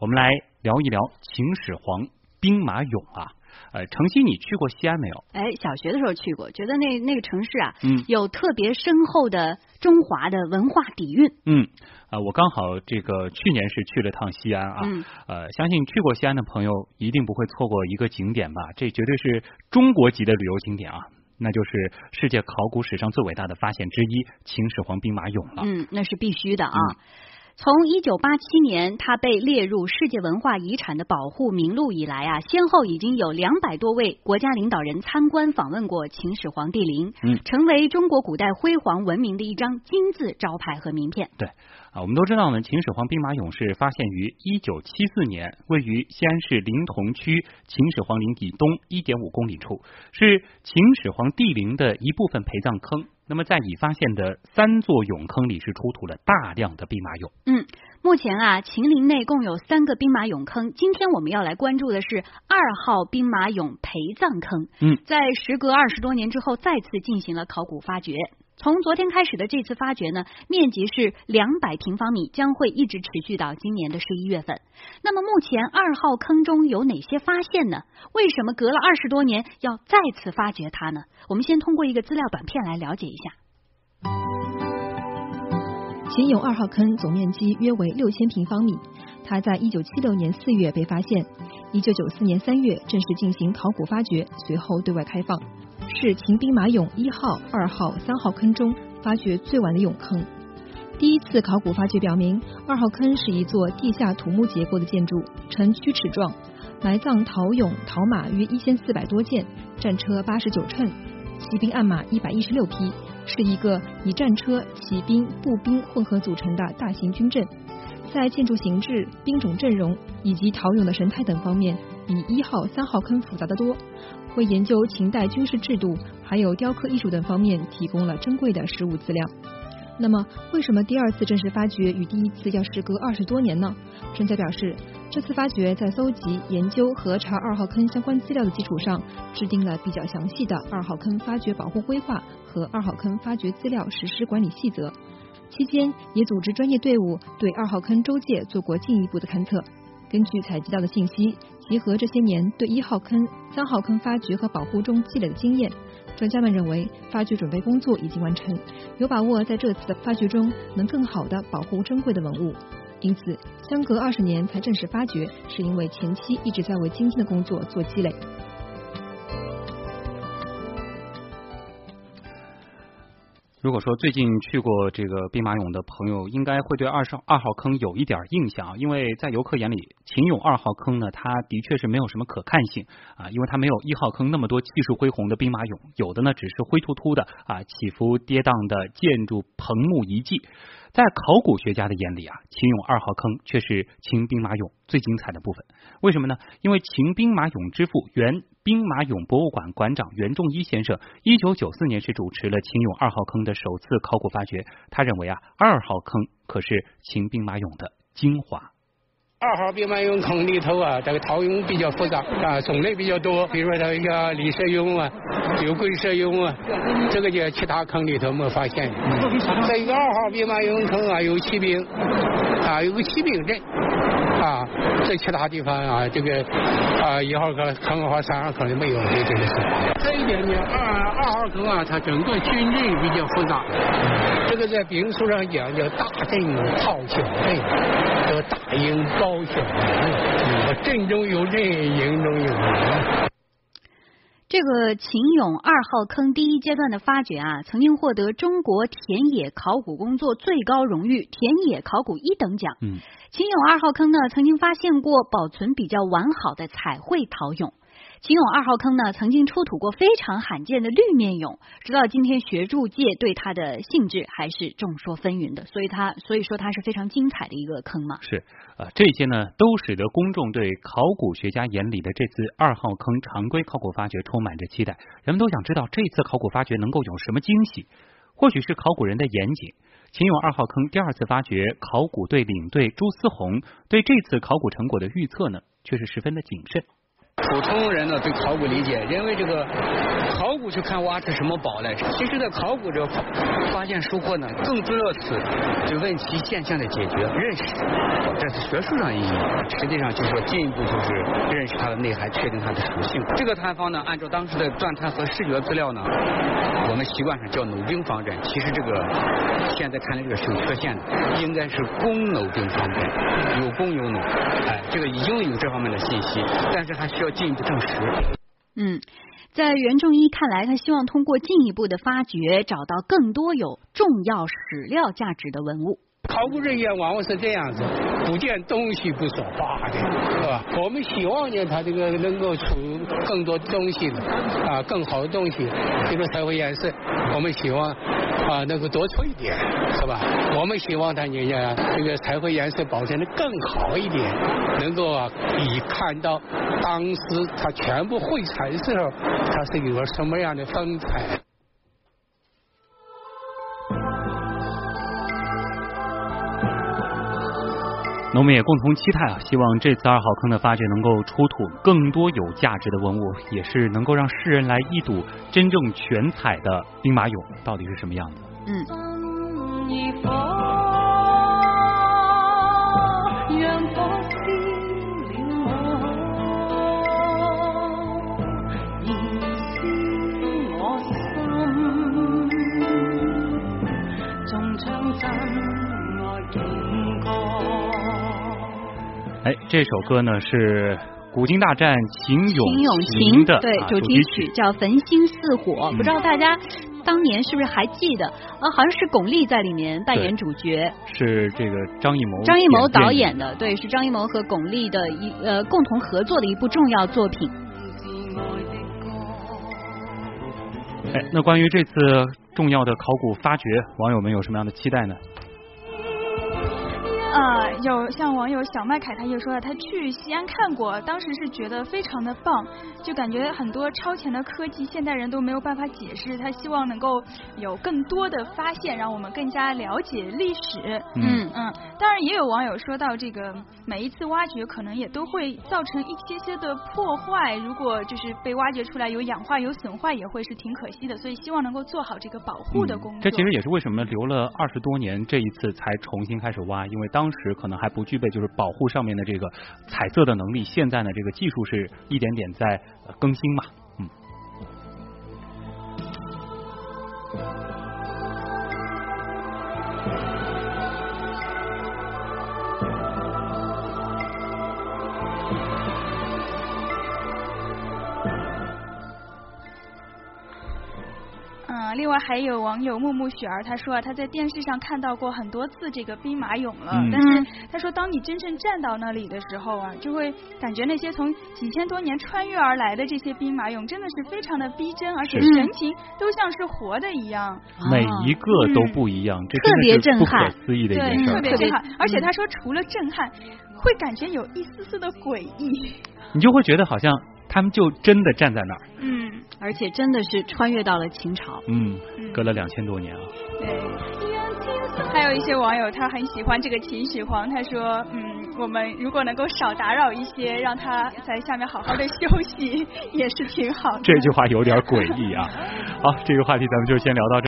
我们来聊一聊秦始皇兵马俑啊。呃，程曦，你去过西安没有？哎，小学的时候去过，觉得那那个城市啊，嗯，有特别深厚的中华的文化底蕴。嗯，啊，我刚好这个去年是去了趟西安啊，嗯，呃，相信去过西安的朋友一定不会错过一个景点吧？这绝对是中国级的旅游景点啊，那就是世界考古史上最伟大的发现之一——秦始皇兵马俑了。嗯，那是必须的啊。嗯从一九八七年它被列入世界文化遗产的保护名录以来啊，先后已经有两百多位国家领导人参观访问过秦始皇帝陵，嗯成为中国古代辉煌文明的一张金字招牌和名片。对啊，我们都知道呢，秦始皇兵马俑是发现于一九七四年，位于西安市临潼区秦始皇陵以东一点五公里处，是秦始皇帝陵的一部分陪葬坑。那么在已发现的三座俑坑里是出土了大量的兵马俑。嗯，目前啊，秦陵内共有三个兵马俑坑。今天我们要来关注的是二号兵马俑陪葬坑。嗯，在时隔二十多年之后，再次进行了考古发掘。从昨天开始的这次发掘呢，面积是两百平方米，将会一直持续到今年的十一月份。那么目前二号坑中有哪些发现呢？为什么隔了二十多年要再次发掘它呢？我们先通过一个资料短片来了解一下。秦俑二号坑总面积约为六千平方米，它在一九七六年四月被发现，一九九四年三月正式进行考古发掘，随后对外开放，是秦兵马俑一号、二号、三号坑中发掘最晚的俑坑。第一次考古发掘表明，二号坑是一座地下土木结构的建筑，呈曲尺状，埋葬陶俑、陶马约一千四百多件，战车八十九乘，骑兵暗马一百一十六匹。是一个以战车、骑兵、步兵混合组成的大型军阵，在建筑形制、兵种阵容以及陶俑的神态等方面，比一号、三号坑复杂的多，为研究秦代军事制度还有雕刻艺术等方面提供了珍贵的实物资料。那么，为什么第二次正式发掘与第一次要时隔二十多年呢？专家表示，这次发掘在搜集、研究、核查二号坑相关资料的基础上，制定了比较详细的二号坑发掘保护规划和二号坑发掘资料实施管理细则。期间，也组织专业队伍对二号坑周界做过进一步的勘测。根据采集到的信息，结合这些年对一号坑、三号坑发掘和保护中积累的经验。专家们认为，发掘准备工作已经完成，有把握在这次的发掘中能更好的保护珍贵的文物。因此，相隔二十年才正式发掘，是因为前期一直在为今天的工作做积累。如果说最近去过这个兵马俑的朋友，应该会对二十二号坑有一点印象，因为在游客眼里，秦俑二号坑呢，它的确是没有什么可看性啊，因为它没有一号坑那么多气势恢宏的兵马俑，有的呢只是灰秃秃的啊，起伏跌宕的建筑棚木遗迹。在考古学家的眼里啊，秦俑二号坑却是秦兵马俑最精彩的部分。为什么呢？因为秦兵马俑之父原兵马俑博物馆馆长袁仲一先生，一九九四年是主持了秦俑二号坑的首次考古发掘。他认为啊，二号坑可是秦兵马俑的精华。二号兵马俑坑里头啊，这个陶俑比较复杂啊，种类比较多，比如说它一个李舍俑啊，有龟舍俑啊，这个就其他坑里头没发现。在一个二号兵马俑坑啊，有骑兵啊，有个骑兵阵啊，在其他地方啊，这个啊一号坑坑和三号坑里没有的，这个是。这一点呢，二二号坑啊，它整个军队比较复杂，这个在兵书上讲叫大阵套小阵，叫大营包。高小啊，阵中有阵，营中有营。这个秦俑二号坑第一阶段的发掘啊，曾经获得中国田野考古工作最高荣誉——田野考古一等奖。嗯，秦俑二号坑呢，曾经发现过保存比较完好的彩绘陶俑。秦俑二号坑呢，曾经出土过非常罕见的绿面俑，直到今天学术界对它的性质还是众说纷纭的，所以它所以说它是非常精彩的一个坑嘛。是啊，这些呢都使得公众对考古学家眼里的这次二号坑常规考古发掘充满着期待，人们都想知道这次考古发掘能够有什么惊喜。或许是考古人的严谨，秦俑二号坑第二次发掘考古队领队朱思宏对这次考古成果的预测呢，却是十分的谨慎。普通人呢对考古理解，认为这个考古去看挖出什么宝来，其实，在考古这发现收获呢，更重要的是对问题现象的解决认识，这是学术上意义。实际上就是说进一步就是认识它的内涵，确定它的属性。这个探方呢，按照当时的钻探和视觉资料呢，我们习惯上叫铆钉方阵，其实这个现在看来这个是有缺陷的，应该是弓铆钉方阵，有弓有铆，哎，这个已经有这方面的信息，但是还需要进一步证实。嗯，在袁仲一看来，他希望通过进一步的发掘，找到更多有重要史料价值的文物。考古人员往往是这样子，不见东西不说话的，是吧？我们希望呢，他这个能够出更多东西的啊，更好的东西。这个彩绘颜色，我们希望啊能够多出一点，是吧？我们希望他呢，这个彩绘颜色保存的更好一点，能够啊，以看到当时他全部绘彩的时候，它是有个什么样的风采。那我们也共同期待啊，希望这次二号坑的发掘能够出土更多有价值的文物，也是能够让世人来一睹真正全彩的兵马俑到底是什么样子。嗯。哎，这首歌呢是《古今大战秦俑情》的对主题曲，叫《焚心似火》。不知道大家当年是不是还记得？啊，好像是巩俐在里面扮演主角，是这个张艺谋张艺谋导演的，对，是张艺谋和巩俐的一呃共同合作的一部重要作品。哎，那关于这次重要的考古发掘，网友们有什么样的期待呢？呃，有像网友小麦凯，他就说了，他去西安看过，当时是觉得非常的棒，就感觉很多超前的科技，现代人都没有办法解释。他希望能够有更多的发现，让我们更加了解历史。嗯嗯，当然也有网友说到，这个每一次挖掘可能也都会造成一些些的破坏，如果就是被挖掘出来有氧化、有损坏，也会是挺可惜的。所以希望能够做好这个保护的工作。这其实也是为什么留了二十多年，这一次才重新开始挖，因为当。当时可能还不具备就是保护上面的这个彩色的能力，现在呢这个技术是一点点在更新嘛。另外还有网友木木雪儿，他说他在电视上看到过很多次这个兵马俑了，但是他说当你真正站到那里的时候啊，就会感觉那些从几千多年穿越而来的这些兵马俑真的是非常的逼真，而且神情都像是活的一样，每一个都不一样，这特别震撼，不可思议的一件事，特别震撼。而且他说除了震撼，会感觉有一丝丝的诡异，你就会觉得好像。他们就真的站在那儿，嗯，而且真的是穿越到了秦朝，嗯，隔了两千多年啊。对，还有一些网友他很喜欢这个秦始皇，他说，嗯，我们如果能够少打扰一些，让他在下面好好的休息，也是挺好的。这句话有点诡异啊。好，这个话题咱们就先聊到这。